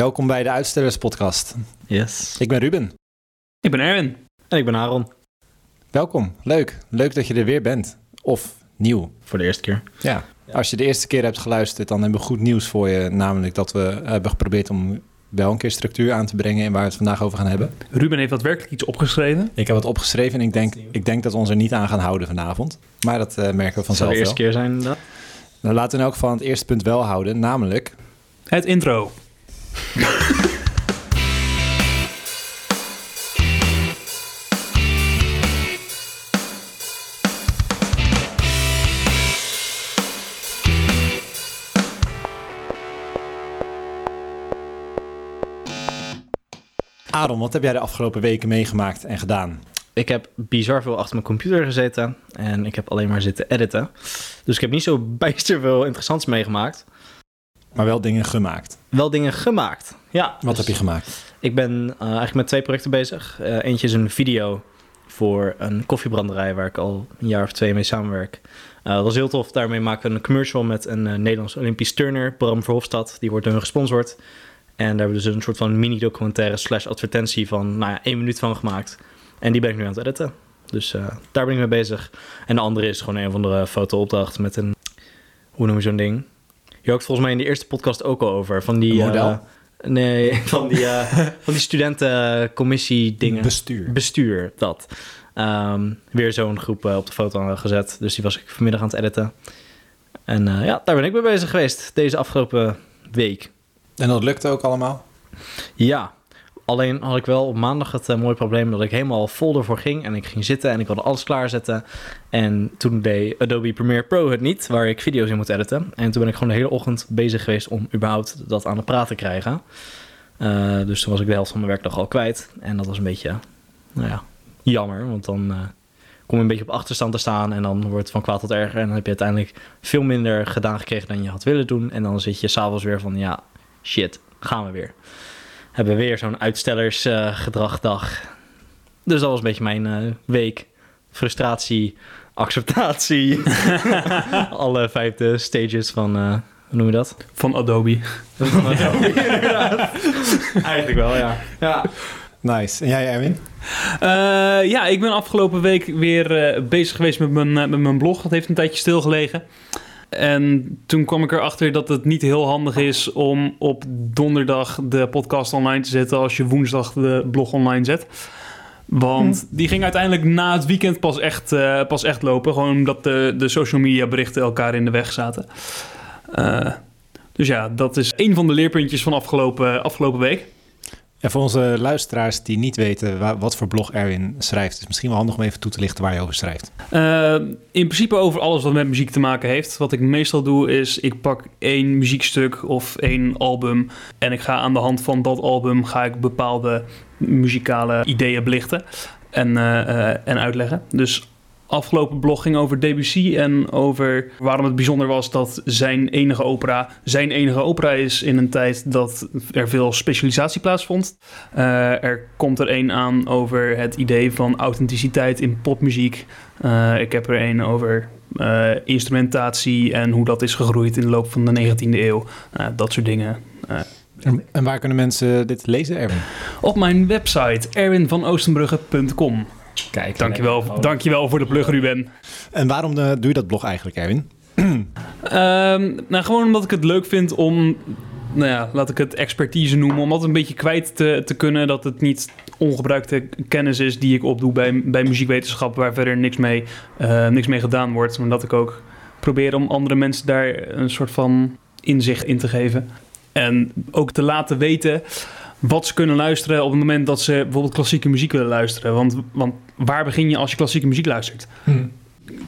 Welkom bij de Uitstellers Podcast. Yes. Ik ben Ruben. Ik ben Erwin. En ik ben Aaron. Welkom. Leuk. Leuk dat je er weer bent. Of nieuw. Voor de eerste keer. Ja. Als je de eerste keer hebt geluisterd, dan hebben we goed nieuws voor je. Namelijk dat we hebben geprobeerd om wel een keer structuur aan te brengen in waar we het vandaag over gaan hebben. Ruben heeft daadwerkelijk iets opgeschreven. Ik heb het opgeschreven en ik denk, ik denk dat we ons er niet aan gaan houden vanavond. Maar dat eh, merken we vanzelf de eerste wel. keer zijn inderdaad. Nou, laten we in elk geval aan het eerste punt wel houden. Namelijk, Het intro. Aaron, wat heb jij de afgelopen weken meegemaakt en gedaan? Ik heb bizar veel achter mijn computer gezeten. En ik heb alleen maar zitten editen. Dus ik heb niet zo bijster veel interessants meegemaakt. Maar wel dingen gemaakt. Wel dingen gemaakt. Ja. Wat dus heb je gemaakt? Ik ben eh, eigenlijk met twee projecten bezig. Eh, eentje is een video voor een koffiebranderij waar ik al een jaar of twee mee samenwerk. Eh, dat was heel tof. Daarmee maken we een commercial met een Nederlands Olympisch turner, Bram Verhofstadt. Die wordt door hun gesponsord. En daar hebben we dus een soort van mini-documentaire slash advertentie van nou ja, één minuut van gemaakt. En die ben ik nu aan het editen. Dus daar ben ik mee bezig. En de andere is gewoon een of andere foto-opdracht met een... Hoe noem je zo'n ding? Je had het volgens mij in de eerste podcast ook al over. Van die... Model? eh, nee, van die, eh, van die studentencommissie dingen. Bestuur. Bestuur, dat. Ehm, weer zo'n groep eh, op de foto gezet. Dus die was ik vanmiddag aan het editen. En ja, daar ben ik mee bezig geweest deze afgelopen week. En dat lukte ook allemaal? Ja, alleen had ik wel op maandag het eh, mooie probleem dat ik helemaal vol ervoor ging. En ik ging zitten en ik wilde alles klaarzetten. En toen deed Adobe Premiere Pro het niet, waar ik video's in moet editen. En toen ben ik gewoon de hele ochtend bezig geweest om überhaupt dat aan de praat te krijgen. Eh, dus toen was ik de helft van mijn werkdag al kwijt. En dat was een beetje, nou ja, jammer. Want dan eh, kom je een beetje op achterstand te staan en dan wordt het van kwaad tot erger. En dan heb je uiteindelijk veel minder gedaan gekregen dan je had willen doen. En dan zit je s'avonds weer van, ja, shit, gaan we weer. Hebben we weer zo'n uitstellersgedragdag. dus dat was een beetje mijn eh, week. Frustratie, acceptatie. Alle vijfde stages van, eh, hoe noem je dat? Van Adobe. Van Adobe, inderdaad. Eigenlijk wel, ja. ja. Nice. En jij, Erwin? Eh, ja, ik ben afgelopen week weer eh, bezig geweest met mijn, met mijn blog. Dat heeft een tijdje stilgelegen. En toen kwam ik erachter dat het niet heel handig is om op donderdag de podcast online te zetten als je woensdag de blog online zet. Want die ging uiteindelijk na het weekend pas echt, eh, pas echt lopen. Gewoon omdat de, de social media berichten elkaar in de weg zaten. Eh, dus ja, dat is een van de leerpuntjes van afgelopen, afgelopen week. En voor onze luisteraars die niet weten wa- wat voor blog Erwin schrijft, is misschien wel handig om even toe te lichten waar je over schrijft. Eh, in principe over alles wat met muziek te maken heeft. Wat ik meestal doe is, ik pak één muziekstuk of één album... en ik ga aan de hand van dat album ga ik bepaalde muzikale ideeën belichten en, eh, eh, en uitleggen. Dus afgelopen blog ging over Debussy en over waarom het bijzonder was dat zijn enige opera zijn enige opera is in een tijd dat er veel specialisatie plaatsvond. Eh, er komt er een aan over het idee van authenticiteit in popmuziek. Eh, ik heb er een over eh, instrumentatie en hoe dat is gegroeid in de loop van de 19e eeuw. Dat soort dingen. En, en waar kunnen mensen dit lezen, Erwin? op mijn website erwinvanoostenbrugge.com. Kijk. Dankjewel, dankjewel voor de plug, Ruben. En waarom eh, doe je dat blog eigenlijk, Erwin? Ehm, nou, gewoon omdat ik het leuk vind om, nou ja, laat ik het expertise noemen, om dat een beetje kwijt te, te kunnen. Dat het niet ongebruikte kennis is die ik opdoe bij, bij muziekwetenschap, waar verder niks mee, eh, niks mee gedaan wordt. Maar dat ik ook probeer om andere mensen daar een soort van inzicht in te geven. En ook te laten weten wat ze kunnen luisteren op het moment dat ze bijvoorbeeld klassieke muziek willen luisteren. Want, want waar begin je als je klassieke muziek luistert?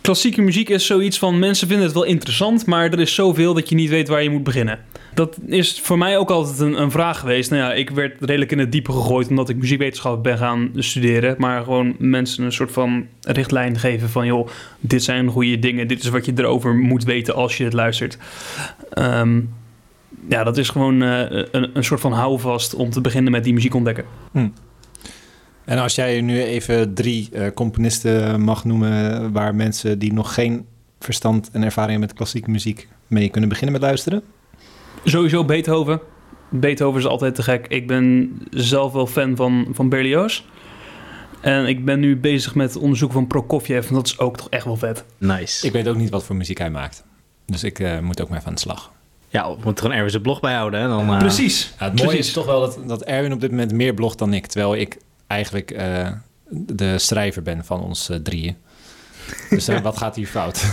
klassieke muziek is zoiets van mensen vinden het wel interessant, maar er is zoveel dat je niet weet waar je moet beginnen. Dat is voor mij ook altijd een, een vraag geweest. Nou ja, ik werd redelijk in het diepe gegooid omdat ik muziekwetenschap ben gaan studeren. Maar gewoon mensen een soort van richtlijn geven van... joh, dit zijn goede dingen, dit is wat je erover moet weten als je het luistert. Ehm, ja, dat is gewoon eh, een, een soort van houvast om te beginnen met die muziek ontdekken. En als jij nu even drie eh, componisten mag noemen waar mensen die nog geen verstand en ervaring hebben met klassieke muziek mee kunnen beginnen met luisteren? Sowieso Beethoven. Beethoven is altijd te gek. Ik ben zelf wel fan van, van Berlioz. En ik ben nu bezig met het onderzoek van Prokofjev. En dat is ook toch echt wel vet. Nice. Ik weet ook niet wat voor muziek hij maakt. Dus ik eh, moet ook maar even aan de slag. Ja, we moeten gewoon ergens een blog bijhouden. Hè? Dan, eh, Precies. Ja, het mooie Precies. is toch wel dat, dat Erwin op dit moment meer blogt dan ik. Terwijl ik eigenlijk eh, de schrijver ben van ons eh, drieën. Dus wat gaat hier fout?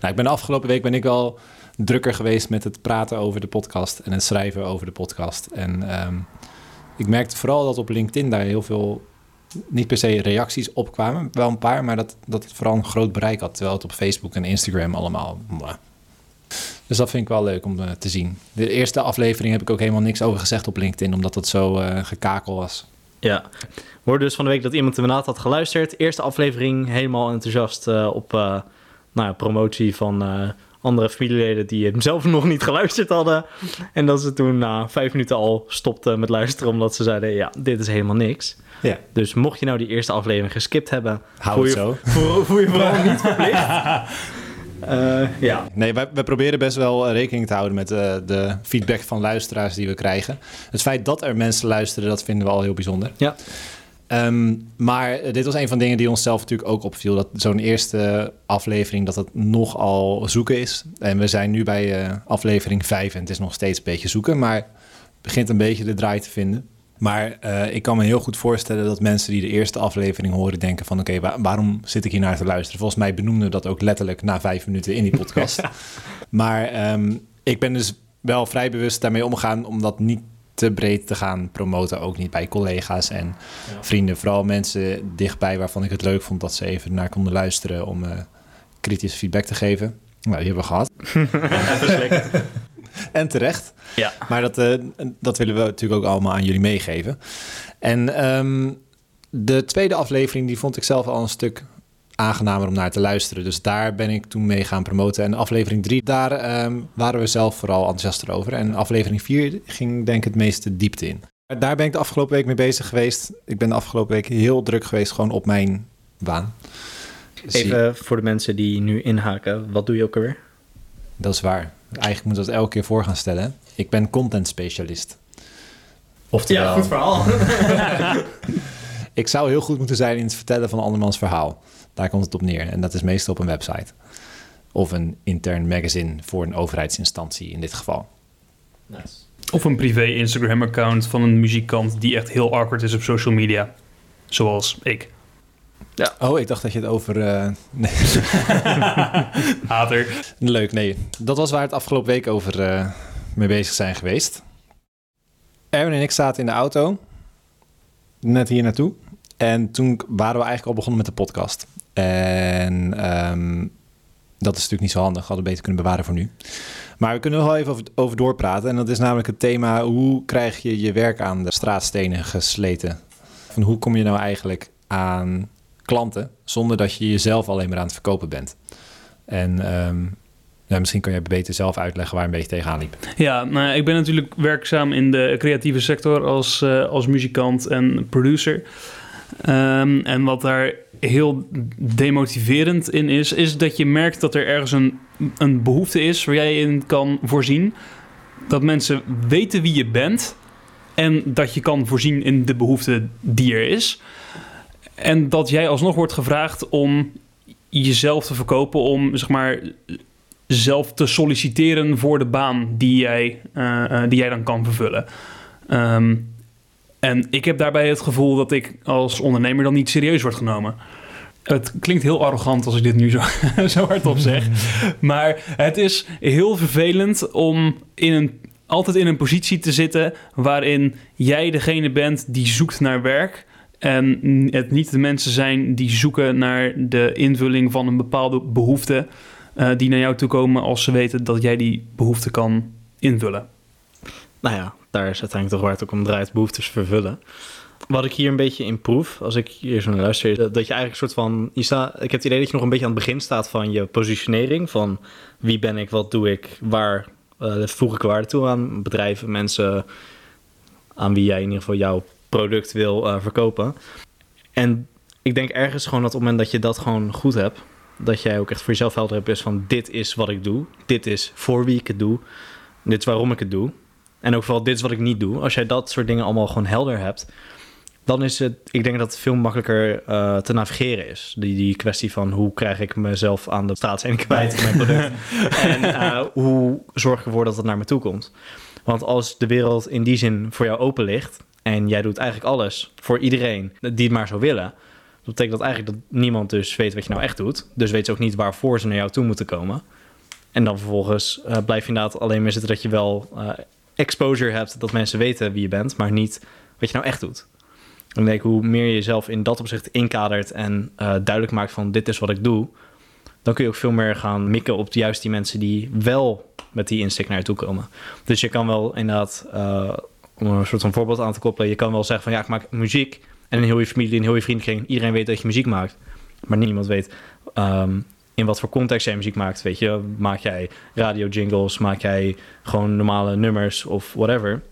nou, ik ben de afgelopen week ben ik wel drukker geweest met het praten over de podcast en het schrijven over de podcast. En ehm, ik merkte vooral dat op LinkedIn daar heel veel, niet per se reacties opkwamen, wel een paar, maar dat, dat het vooral een groot bereik had. Terwijl het op Facebook en Instagram allemaal. mwah. Dus dat vind ik wel leuk om eh, te zien. De eerste aflevering heb ik ook helemaal niks over gezegd op LinkedIn, omdat het zo eh, gekakel was. Ja. We hoorden dus van de week dat iemand inderdaad had geluisterd. Eerste aflevering helemaal enthousiast eh, op nou, ja, promotie van andere familieleden die hem zelf nog niet geluisterd hadden. En dat ze toen na vijf minuten al stopten met luisteren omdat ze zeiden, ja, dit is helemaal niks. Ja, Dus mocht je nou die eerste aflevering geskipt hebben, hou voel het je, zo. voel, voel je vooral niet verplicht. Eh, ja. Nee, wij, wij proberen best wel eh, rekening te houden met eh, de feedback van luisteraars die we krijgen. Het feit dat er mensen luisteren, dat vinden we al heel bijzonder. Ja. Ehm, maar dit was een van de dingen die ons zelf natuurlijk ook opviel. Dat zo'n eerste aflevering, dat het nogal zoeken is. En we zijn nu bij aflevering 5 en het is nog steeds een beetje zoeken. Maar het begint een beetje de draai te vinden. Maar eh, ik kan me heel goed voorstellen dat mensen die de eerste aflevering horen denken van... oké, wa- waarom zit ik hier naar te luisteren? Volgens mij benoemden we dat ook letterlijk na vijf minuten in die podcast. Maar ehm, ik ben dus wel vrij bewust daarmee omgegaan om dat niet te breed te gaan promoten. Ook niet bij collega's en vrienden. Vooral mensen dichtbij waarvan ik het leuk vond dat ze even naar konden luisteren om eh kritisch feedback te geven. Nou, die hebben we gehad. en terecht. Ja. Maar dat, eh, dat willen we natuurlijk ook allemaal aan jullie meegeven. En ehm, de tweede aflevering, die vond ik zelf al een stuk aangenamer om naar te luisteren. Dus daar ben ik toen mee gaan promoten. En aflevering drie, daar ehm, waren we zelf vooral enthousiaster over. En aflevering vier ging denk ik het meeste diepte in. Daar ben ik de afgelopen week mee bezig geweest. Ik ben de afgelopen week heel druk geweest, gewoon op mijn baan. Even voor de mensen die nu inhaken, wat doe je ook alweer? Dat is waar. Eigenlijk moet ik dat elke keer voor gaan stellen. Ik ben content specialist. Oftewel, verhaal. ik zou heel goed moeten zijn in het vertellen van andermans verhaal. Daar komt het op neer. En dat is meestal op een website. Of een intern magazine voor een overheidsinstantie in dit geval. Of een privé Instagram-account van een muziekkant die echt heel awkward is op social media. Zoals ik. Oh, ik dacht dat je het over... nee. Hater. Leuk, nee. Dat was waar we het afgelopen week over eh, mee bezig zijn geweest. Erwin en ik zaten in de auto, net hier naartoe. En toen waren we eigenlijk al begonnen met de podcast. En ehm, dat is natuurlijk niet zo handig. Hadden we beter kunnen bewaren voor nu. Maar we kunnen er wel even over, over doorpraten. En dat is namelijk het thema... hoe krijg je je werk aan de straatstenen gesleten? Van hoe kom je nou eigenlijk aan klanten... zonder dat je jezelf alleen maar aan het verkopen bent? En ja, misschien kan jij beter zelf uitleggen waar je een beetje tegenaan liep. Ja, nou, ik ben natuurlijk werkzaam in de creatieve sector als, eh, als muzikant en producer. Ehm, en wat daar heel demotiverend in is, is dat je merkt dat er ergens een, een behoefte is waar jij in kan voorzien. Dat mensen weten wie je bent en dat je kan voorzien in de behoefte die er is. En dat jij alsnog wordt gevraagd om jezelf te verkopen, om zeg maar zelf te solliciteren voor de baan die jij, eh, eh, die jij dan kan vervullen. Ehm, en ik heb daarbij het gevoel dat ik als ondernemer dan niet serieus word genomen. Het klinkt heel arrogant als ik dit nu zo, zo hardop zeg. Maar het is heel vervelend om in een, altijd in een positie te zitten waarin jij degene bent die zoekt naar werk. En het niet de mensen zijn die zoeken naar de invulling van een bepaalde behoefte. eh, die naar jou toe komen als ze weten dat jij die behoefte kan invullen. Nou ja, daar is uiteindelijk toch waar het ook om draait, behoeftes vervullen. Wat ik hier een beetje in proef, als ik hier zo naar luister, is dat je eigenlijk een soort van... Je ik heb het idee dat je nog een beetje aan het begin staat van je positionering. Van wie ben ik, wat doe ik, waar eh, voeg ik waarde toe aan bedrijven, mensen aan wie jij in ieder geval jouw product wil eh, verkopen. En ik denk ergens gewoon dat op het moment dat je dat gewoon goed hebt, dat jij ook echt voor jezelf helder hebt is van dit is wat ik doe, dit is voor wie ik het doe. dit is waarom ik het doe. En ook vooral dit is wat ik niet doe. Als jij dat soort dingen allemaal gewoon helder hebt, dan is het, ik denk dat het veel makkelijker uh, te navigeren is. Die, die kwestie van hoe krijg ik mezelf aan de straat kwijt in mijn product. en uh, hoe zorg ik ervoor dat het naar me toe komt. Want als de wereld in die zin voor jou open ligt en jij doet eigenlijk alles voor iedereen die het maar zou willen, dat betekent dat eigenlijk dat niemand dus weet wat je nou echt doet. Dus weet ze ook niet waarvoor ze naar jou toe moeten komen. En dan vervolgens uh, blijf je inderdaad alleen maar zitten dat je wel uh, exposure hebt, dat mensen weten wie je bent, maar niet wat je nou echt doet. En ik denk, hoe meer je jezelf in dat opzicht inkadert en uh, duidelijk maakt van dit is wat ik doe, dan kun je ook veel meer gaan mikken op juist die mensen die wel met die insteek naar je toe komen. Dus je kan wel inderdaad, om een soort van voorbeeld aan te koppelen, je kan wel zeggen van ja, ik maak muziek en in heel je familie, in heel je vriendenkring, iedereen weet dat je muziek maakt. Maar niemand weet um, in wat voor context jij muziek maakt. Weet je, maak jij radio jingles, maak jij gewoon normale nummers of whatever.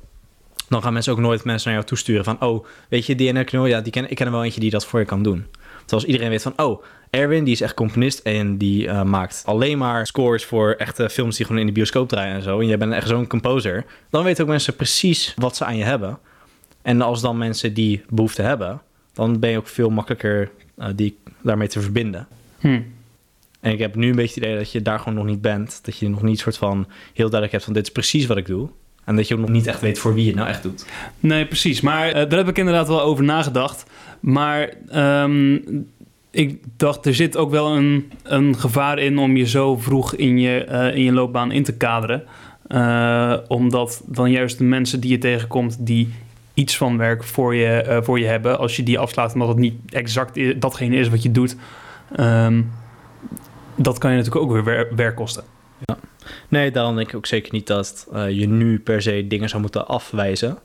Dan gaan mensen ook nooit mensen naar jou toesturen van, oh, weet je, die en ja, die ken, ik ken er wel eentje die dat voor je kan doen. Terwijl iedereen weet van, oh, Erwin, die is echt componist en die uh, maakt alleen maar scores voor echte films die gewoon in de bioscoop draaien en zo. En jij bent echt zo'n composer. Dan weten ook mensen precies wat ze aan je hebben. En als dan mensen die behoefte hebben, dan ben je ook veel makkelijker uh, die daarmee te verbinden. Hm. En ik heb nu een beetje het idee dat je daar gewoon nog niet bent. Dat je nog niet soort van heel duidelijk hebt van dit is precies wat ik doe. En dat je ook nog niet echt weet voor wie je het nou echt doet. Nee, precies. Maar uh, daar heb ik inderdaad wel over nagedacht. Maar um, ik dacht, er zit ook wel een, een gevaar in om je zo vroeg in je, uh, in je loopbaan in te kaderen. Uh, omdat dan juist de mensen die je tegenkomt die iets van werk voor je, uh, voor je hebben, als je die afslaat omdat het niet exact datgene is wat je doet, um, dat kan je natuurlijk ook weer wer werk kosten. Ja. Nee, daarom denk ik ook zeker niet dat je nu per se dingen zou moeten afwijzen.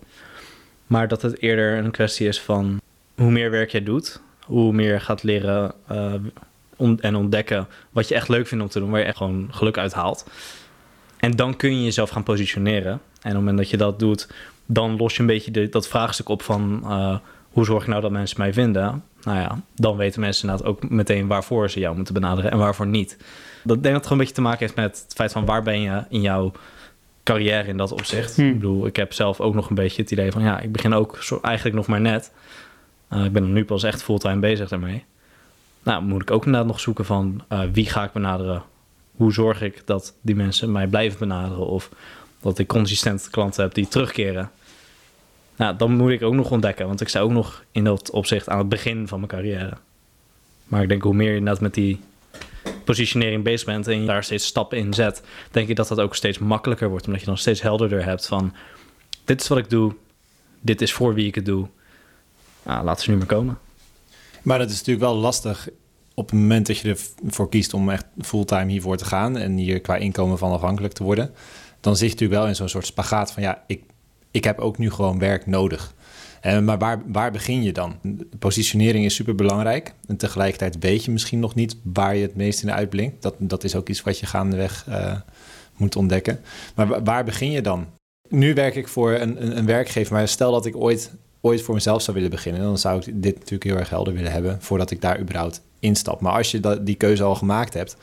Maar dat het eerder een kwestie is van hoe meer werk jij doet, hoe meer je gaat leren uh, on en ontdekken wat je echt leuk vindt om te doen, waar je echt gewoon geluk uit haalt. En dan kun je jezelf gaan positioneren. En op het moment dat je dat doet, dan los je een beetje de, dat vraagstuk op van uh, hoe zorg ik nou dat mensen mij vinden? Nou ja, dan weten mensen inderdaad ook meteen waarvoor ze jou moeten benaderen en waarvoor niet. Dat denk dat het gewoon een beetje te maken heeft met het feit van waar ben je in jouw carrière in dat opzicht. Hm. Ik bedoel, ik heb zelf ook nog een beetje het idee van ja, ik begin ook zo, eigenlijk nog maar net. Uh, ik ben nu pas echt fulltime bezig daarmee. Nou, moet ik ook inderdaad nog zoeken van uh, wie ga ik benaderen? Hoe zorg ik dat die mensen mij blijven benaderen? Of dat ik consistent klanten heb die terugkeren. Nou, dan moet ik ook nog ontdekken, want ik sta ook nog in dat opzicht aan het begin van mijn carrière. Maar ik denk hoe meer je inderdaad met die positionering bezig bent en je daar steeds stappen in zet, denk ik dat dat ook steeds makkelijker wordt, omdat je dan steeds helderder hebt van dit is wat ik doe, dit is voor wie ik het doe. Nou, laten ze nu maar komen. Maar dat is natuurlijk wel lastig op het moment dat je ervoor kiest om echt fulltime hiervoor te gaan en hier qua inkomen van afhankelijk te worden, dan zit je natuurlijk wel in zo'n soort spagaat van ja, ik, ik heb ook nu gewoon werk nodig. Uh, maar waar, waar begin je dan? Positionering is super belangrijk. En tegelijkertijd weet je misschien nog niet waar je het meest in uitblinkt. Dat, dat is ook iets wat je gaandeweg uh, moet ontdekken. Maar waar begin je dan? Nu werk ik voor een, een, een, werkgever, maar stel dat ik ooit, ooit voor mezelf zou willen beginnen, dan zou ik dit natuurlijk heel erg helder willen hebben voordat ik daar überhaupt instap. Maar als je dat, die keuze al gemaakt hebt,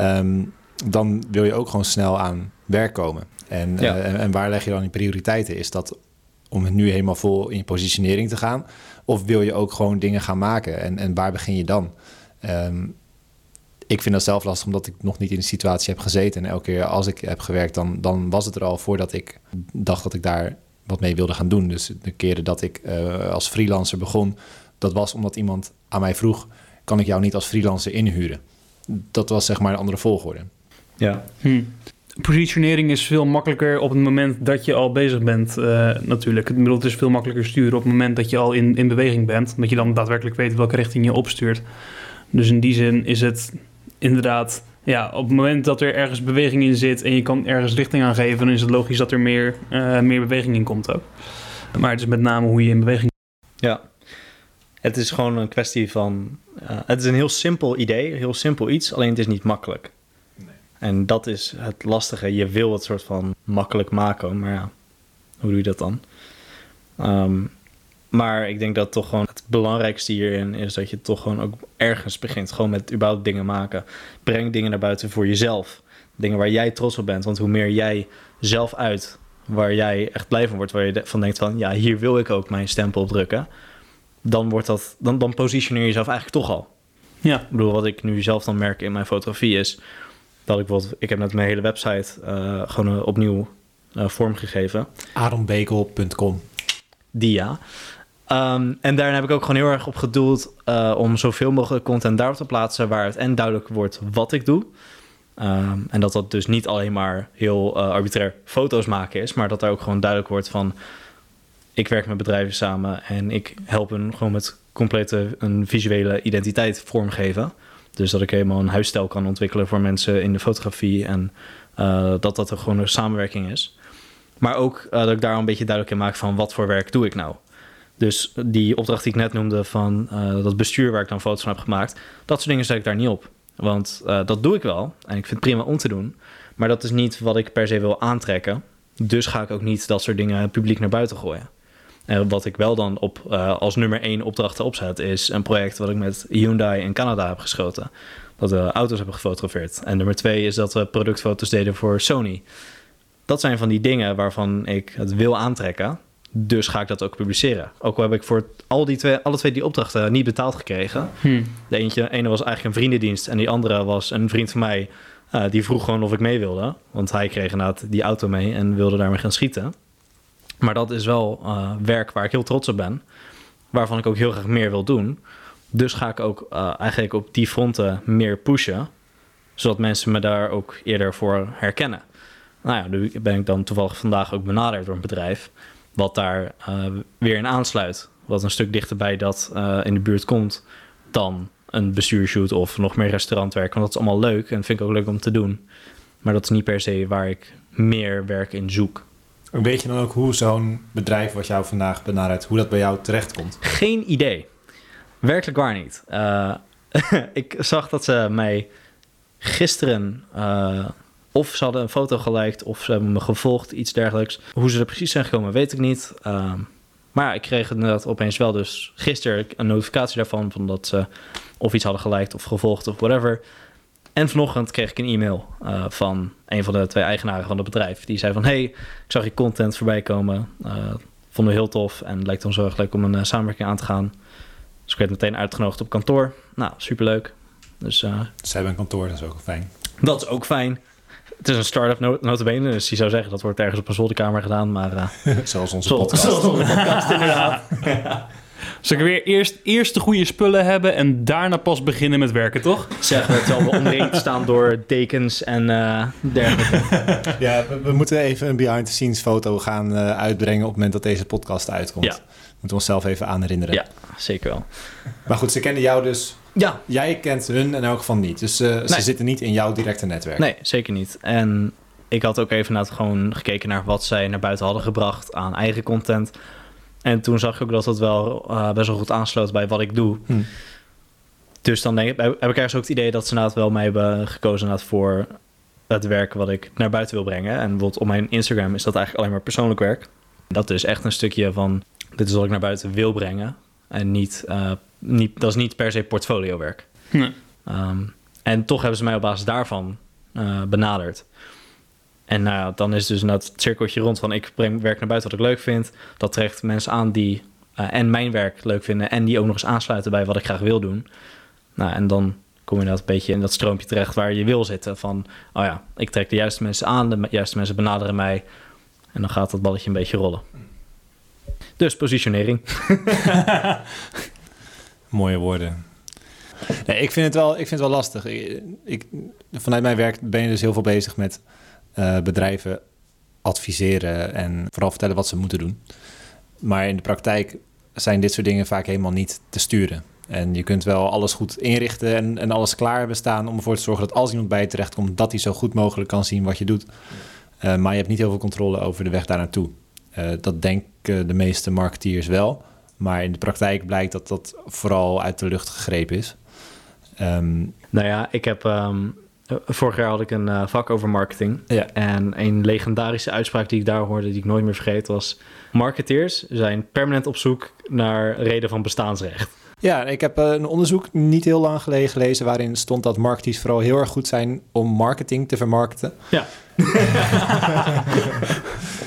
um, dan wil je ook gewoon snel aan werk komen. En, ja. uh, en, en waar leg je dan die prioriteiten? Is dat om het nu helemaal vol in je positionering te gaan? Of wil je ook gewoon dingen gaan maken? En, en waar begin je dan? Um, ik vind dat zelf lastig omdat ik nog niet in de situatie heb gezeten. En elke keer als ik heb gewerkt, dan, dan was het er al voordat ik dacht dat ik daar wat mee wilde gaan doen. Dus de keren dat ik uh, als freelancer begon, dat was omdat iemand aan mij vroeg: kan ik jou niet als freelancer inhuren? Dat was zeg maar een andere volgorde. Ja. Hm. Positionering is veel makkelijker op het moment dat je al bezig bent, uh, natuurlijk. Bedoel, het is veel makkelijker sturen op het moment dat je al in, in beweging bent. Omdat je dan daadwerkelijk weet welke richting je opstuurt. Dus in die zin is het inderdaad, ja, op het moment dat er ergens beweging in zit en je kan ergens richting aan geven, dan is het logisch dat er meer, uh, meer beweging in komt ook. Maar het is met name hoe je in beweging. Ja, het is gewoon een kwestie van. Uh, het is een heel simpel idee, heel simpel iets, alleen het is niet makkelijk. En dat is het lastige. Je wil het soort van makkelijk maken, maar ja, hoe doe je dat dan? Um, maar ik denk dat toch gewoon het belangrijkste hierin is dat je toch gewoon ook ergens begint. Gewoon met überhaupt dingen maken. Breng dingen naar buiten voor jezelf. Dingen waar jij trots op bent. Want hoe meer jij zelf uit waar jij echt blij van wordt, waar je van denkt van ja, hier wil ik ook mijn stempel op drukken, dan, wordt dat, dan, dan positioneer je jezelf eigenlijk toch al. Ja. Ik bedoel, wat ik nu zelf dan merk in mijn fotografie is dat ik bijvoorbeeld, ik heb net mijn hele website uh, gewoon uh, opnieuw uh, vormgegeven. Aronbekel.com Die ja. Um, en daarin heb ik ook gewoon heel erg op gedoeld uh, om zoveel mogelijk content daarop te plaatsen waar het en duidelijk wordt wat ik doe. Um, en dat dat dus niet alleen maar heel uh, arbitrair foto's maken is, maar dat er ook gewoon duidelijk wordt van ik werk met bedrijven samen en ik help hen gewoon met complete een visuele identiteit vormgeven. Dus dat ik helemaal een huisstijl kan ontwikkelen voor mensen in de fotografie en uh, dat dat er gewoon een samenwerking is. Maar ook dat ik daar een beetje duidelijk in maak van wat voor werk doe ik nou. Dus die opdracht die ik net noemde van uh, dat bestuur waar ik dan foto's van heb gemaakt, dat soort dingen zet ik daar niet op. Want uh, dat doe ik wel en ik vind het prima om te doen. Maar dat is niet wat ik per se wil aantrekken. Dus ga ik ook niet dat soort dingen publiek naar buiten gooien. En wat ik wel dan op, uh, als nummer één opdrachten opzet, is een project wat ik met Hyundai in Canada heb geschoten. Dat we auto's hebben gefotografeerd. En nummer twee is dat we productfoto's deden voor Sony. Dat zijn van die dingen waarvan ik het wil aantrekken. Dus ga ik dat ook publiceren. Ook al heb ik voor al die twee, alle twee die opdrachten niet betaald gekregen. Hm. De eentje, ene was eigenlijk een vriendendienst. En die andere was een vriend van mij. Uh, die vroeg gewoon of ik mee wilde. Want hij kreeg inderdaad die auto mee en wilde daarmee gaan schieten. Maar dat is wel uh, werk waar ik heel trots op ben. Waarvan ik ook heel graag meer wil doen. Dus ga ik ook uh, eigenlijk op die fronten meer pushen. Zodat mensen me daar ook eerder voor herkennen. Nou ja, nu ben ik dan toevallig vandaag ook benaderd door een bedrijf wat daar uh, weer in aansluit. Wat een stuk dichterbij dat uh, in de buurt komt dan een bestuurshoot of nog meer restaurantwerk. Want dat is allemaal leuk en vind ik ook leuk om te doen. Maar dat is niet per se waar ik meer werk in zoek. Weet je dan ook hoe zo'n bedrijf wat jou vandaag benadert, hoe dat bij jou terechtkomt? Geen idee. Werkelijk waar niet. Uh, ik zag dat ze mij gisteren of ze hadden een foto geliked of ze hebben me gevolgd, iets dergelijks. Hoe ze er precies zijn gekomen, weet ik niet. Uh, maar ja, ik kreeg inderdaad opeens wel dus gisteren een notificatie daarvan... Van dat ze of iets hadden geliked of gevolgd of whatever. En vanochtend kreeg ik een e-mail uh, van een van de twee eigenaren van het bedrijf. Die zei van, hey, ik zag je content voorbij komen. Uh, vonden we heel tof en het lijkt ons zo erg leuk om een uh, samenwerking aan te gaan. Dus ik werd meteen uitgenodigd op kantoor. Nou, superleuk. Dus, Ze hebben een kantoor, dat is ook fijn. Dat is ook fijn. Het is een start-up not notabene, dus die zou zeggen dat wordt ergens op een zolderkamer gedaan, maar... Uh, zoals onze podcast. Zoals onze podcast, inderdaad. ja. Dus ik weer eerst, eerst de goede spullen hebben en daarna pas beginnen met werken, toch? Zeg, het zal wel omringd staan door dekens en uh, dergelijke. ja, we, we, moeten even een behind-the-scenes foto gaan uh, uitbrengen op het moment dat deze podcast uitkomt. Ja. We moeten onszelf even aanherinneren. Ja, zeker wel. Maar goed, ze kennen jou dus ja. Jij kent hun in elk geval niet. Dus uh, nee. ze zitten niet in jouw directe netwerk. Nee, zeker niet. En ik had ook even naar gewoon gekeken naar wat zij naar buiten hadden gebracht aan eigen content. En toen zag ik ook dat dat wel uh, best wel goed aansloot bij wat ik doe. Hm. Dus dan denk ik, heb ik ergens ook het idee dat ze inderdaad wel mij hebben gekozen voor het werk wat ik naar buiten wil brengen. En bijvoorbeeld op mijn Instagram is dat eigenlijk alleen maar persoonlijk werk. Dat is echt een stukje van, dit is wat ik naar buiten wil brengen. En niet, uh, niet dat is niet per se portfoliowerk. Nee. Um, en toch hebben ze mij op basis daarvan uh, benaderd. En nou ja, dan is dus dat cirkeltje rond van ik breng werk naar buiten wat ik leuk vind. Dat trekt mensen aan die uh, en mijn werk leuk vinden en die ook nog eens aansluiten bij wat ik graag wil doen. Nou, en dan kom je dat een beetje in dat stroompje terecht waar je wil zitten. Van, oh ja, ik trek de juiste mensen aan, de juiste mensen benaderen mij. En dan gaat dat balletje een beetje rollen. Dus positionering. Mooie woorden. Ik, vind het wel, ik vind het wel lastig. Ik, vanuit mijn werk ben je dus heel veel bezig met uh, bedrijven adviseren en vooral vertellen wat ze moeten doen. Maar in de praktijk zijn dit soort dingen vaak helemaal niet te sturen. En je kunt wel alles goed inrichten en, en alles klaar hebben staan om ervoor te zorgen dat als iemand bij je terechtkomt, dat hij zo goed mogelijk kan zien wat je doet. Uh, maar je hebt niet heel veel controle over de weg daar naartoe. Uh, dat denken de meeste marketeers wel. Maar in de praktijk blijkt dat dat vooral uit de lucht gegrepen is. Um, nou ja, ik heb. Um, vorig jaar had ik een uh, vak over marketing. Ja. En een legendarische uitspraak die ik daar hoorde, die ik nooit meer vergeet, was: Marketeers zijn permanent op zoek naar reden van bestaansrecht. Ja, ik heb eh, een onderzoek niet heel lang geleden gelezen waarin stond dat marketeers vooral heel erg goed zijn om marketing te vermarkten. Ja.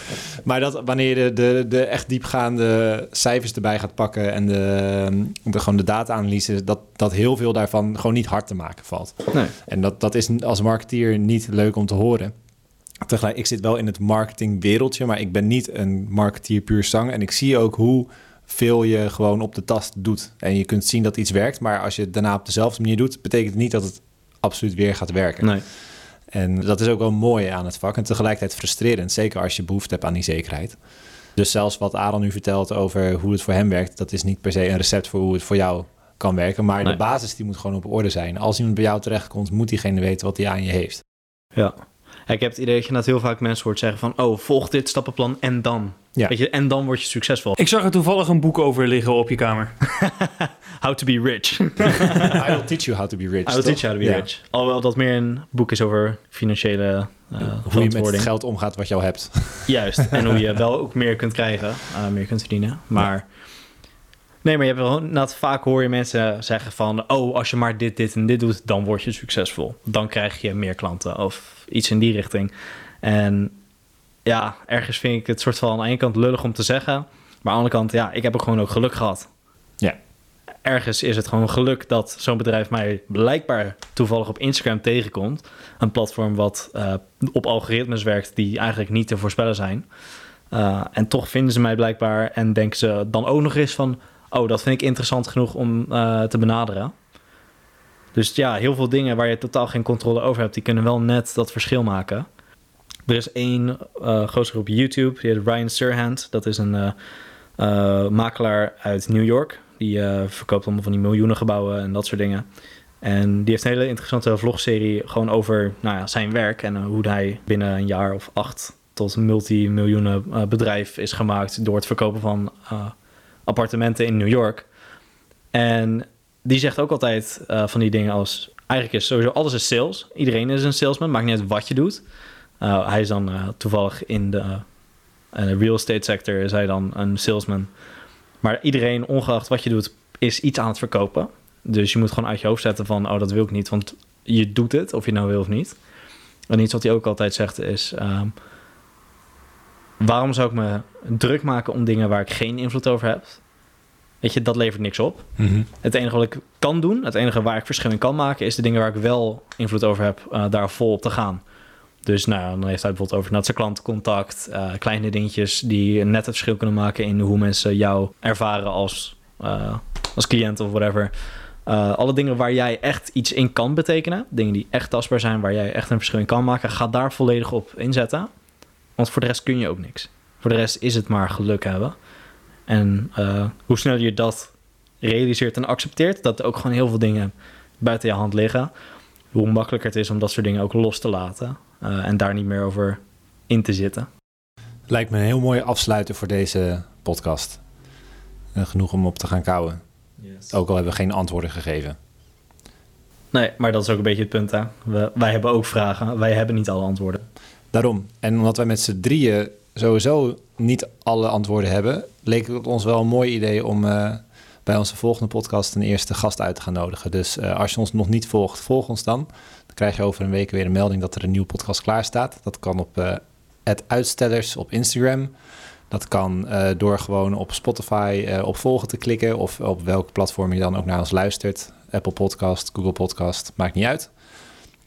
maar dat wanneer je de, de, de echt diepgaande cijfers erbij gaat pakken en de, de, gewoon de data-analyse, dat, dat heel veel daarvan gewoon niet hard te maken valt. Nee. En dat, dat is als marketeer niet leuk om te horen. Tegelijk, ik zit wel in het marketingwereldje, maar ik ben niet een marketeer puur zang. En ik zie ook hoe veel je gewoon op de tast doet. En je kunt zien dat iets werkt, maar als je het daarna op dezelfde manier doet, betekent het niet dat het absoluut weer gaat werken. Nee. En dat is ook wel mooi aan het vak en tegelijkertijd frustrerend, zeker als je behoefte hebt aan die zekerheid. Dus zelfs wat Aaron nu vertelt over hoe het voor hem werkt, dat is niet per se een recept voor hoe het voor jou kan werken. Maar Nee. de basis die moet gewoon op orde zijn. Als iemand bij jou terechtkomt, moet diegene weten wat hij aan je heeft. Ja. Ik heb het idee dat je net heel vaak mensen hoort zeggen van... oh, volg dit stappenplan en dan. Ja. Weet je, en dan word je succesvol. Ik zag er toevallig een boek over liggen op je kamer. How to be rich. I will teach you how to be rich. I will teach you how to be Ja. rich. Alhoewel dat meer een boek is over financiële uh, Hoe je met het geld omgaat wat je al hebt. Juist. En hoe je wel ook meer kunt krijgen. eh, meer kunt verdienen. Maar... Nee, maar je hebt wel inderdaad vaak hoor je mensen zeggen van... oh, als je maar dit, dit en dit doet, dan word je succesvol. Dan krijg je meer klanten of iets in die richting. En ja, ergens vind ik het soort van aan de ene kant lullig om te zeggen... maar aan de andere kant, ja, ik heb ook gewoon ook geluk gehad. Ja. Ergens is het gewoon geluk dat zo'n bedrijf mij blijkbaar toevallig op Instagram tegenkomt. Een platform wat eh, op algoritmes werkt die eigenlijk niet te voorspellen zijn. Uh, en toch vinden ze mij blijkbaar en denken ze dan ook nog eens van... oh, dat vind ik interessant genoeg om uh, te benaderen. Dus ja, heel veel dingen waar je totaal geen controle over hebt... die kunnen wel net dat verschil maken. Er is één uh, gozer op YouTube, die heet Ryan Serhant. Dat is een uh, makelaar uit New York. Die verkoopt allemaal van die miljoenen gebouwen en dat soort dingen. En die heeft een hele interessante vlogserie... gewoon over nou ja, zijn werk en hoe hij binnen een jaar of acht tot een multimiljoenen bedrijf is gemaakt door het verkopen van appartementen in New York. En die zegt ook altijd uh, van die dingen als... Eigenlijk is sowieso alles is sales. Iedereen is een salesman, maakt niet uit wat je doet. Uh, hij is dan uh, toevallig in de real estate sector is hij dan een salesman. Maar iedereen, ongeacht wat je doet, is iets aan het verkopen. Dus je moet gewoon uit je hoofd zetten van... oh, dat wil ik niet, want je doet het, of je nou wil of niet. En iets wat hij ook altijd zegt is... Um, waarom zou ik me druk maken om dingen waar ik geen invloed over heb? Weet je, dat levert niks op. Mm -hmm. Het enige wat ik kan doen, het enige waar ik verschil in kan maken, is de dingen waar ik wel invloed over heb, uh, daar vol op te gaan. Dus nou, dan heeft hij bijvoorbeeld over naar zijn klantencontact, uh, kleine dingetjes die net het verschil kunnen maken in hoe mensen jou ervaren als, uh, als cliënt of whatever. Alle dingen waar jij echt iets in kan betekenen, dingen die echt tastbaar zijn, waar jij echt een verschil in kan maken, ga daar volledig op inzetten. Want voor de rest kun je ook niks. Voor de rest is het maar geluk hebben. En uh, hoe sneller je dat realiseert en accepteert, dat ook gewoon heel veel dingen buiten je hand liggen, hoe makkelijker het is om dat soort dingen ook los te laten uh, en daar niet meer over in te zitten. Lijkt me een heel mooi afsluiten voor deze podcast. En genoeg om op te gaan kouwen. Yes. Ook al hebben we geen antwoorden gegeven. Nee, maar dat is ook een beetje het punt. Hè? We, wij hebben ook vragen. Wij hebben niet alle antwoorden. Daarom. En omdat wij met z'n drieën sowieso niet alle antwoorden hebben, leek het ons wel een mooi idee om uh, bij onze volgende podcast een eerste gast uit te gaan nodigen. Dus uh, als je ons nog niet volgt, volg ons dan. Dan krijg je over een week weer een melding dat er een nieuwe podcast klaar staat. Dat kan op uh, uitstellers op Instagram. Dat kan door gewoon op Spotify op volgen te klikken of op welk platform je dan ook naar ons luistert. Apple Podcast, Google Podcast, maakt niet uit.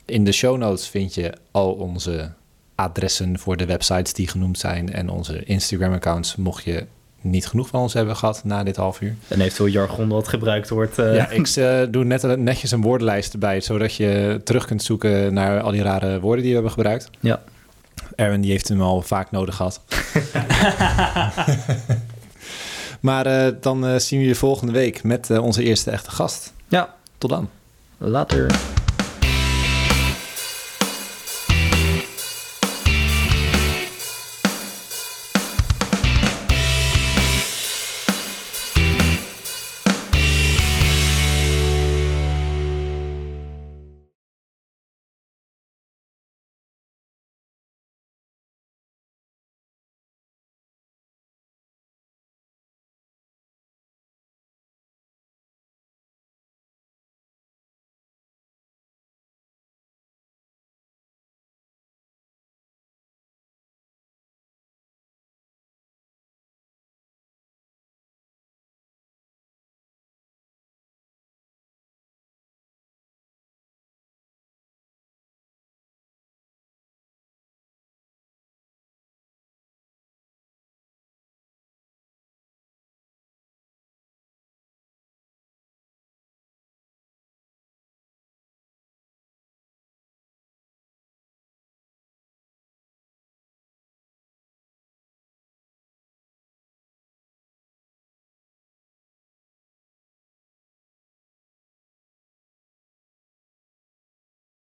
In de show notes vind je al onze adressen voor de websites die genoemd zijn en onze Instagram-accounts, mocht je niet genoeg van ons hebben gehad na dit half uur. En eventueel jargon dat gebruikt wordt. Uh... Ja, ik uh, doe net, netjes een woordenlijst erbij, zodat je terug kunt zoeken naar al die rare woorden die we hebben gebruikt. Ja. Erwin die heeft hem al vaak nodig gehad. maar uh, dan zien we je volgende week met onze eerste echte gast. Ja. Tot dan. Later.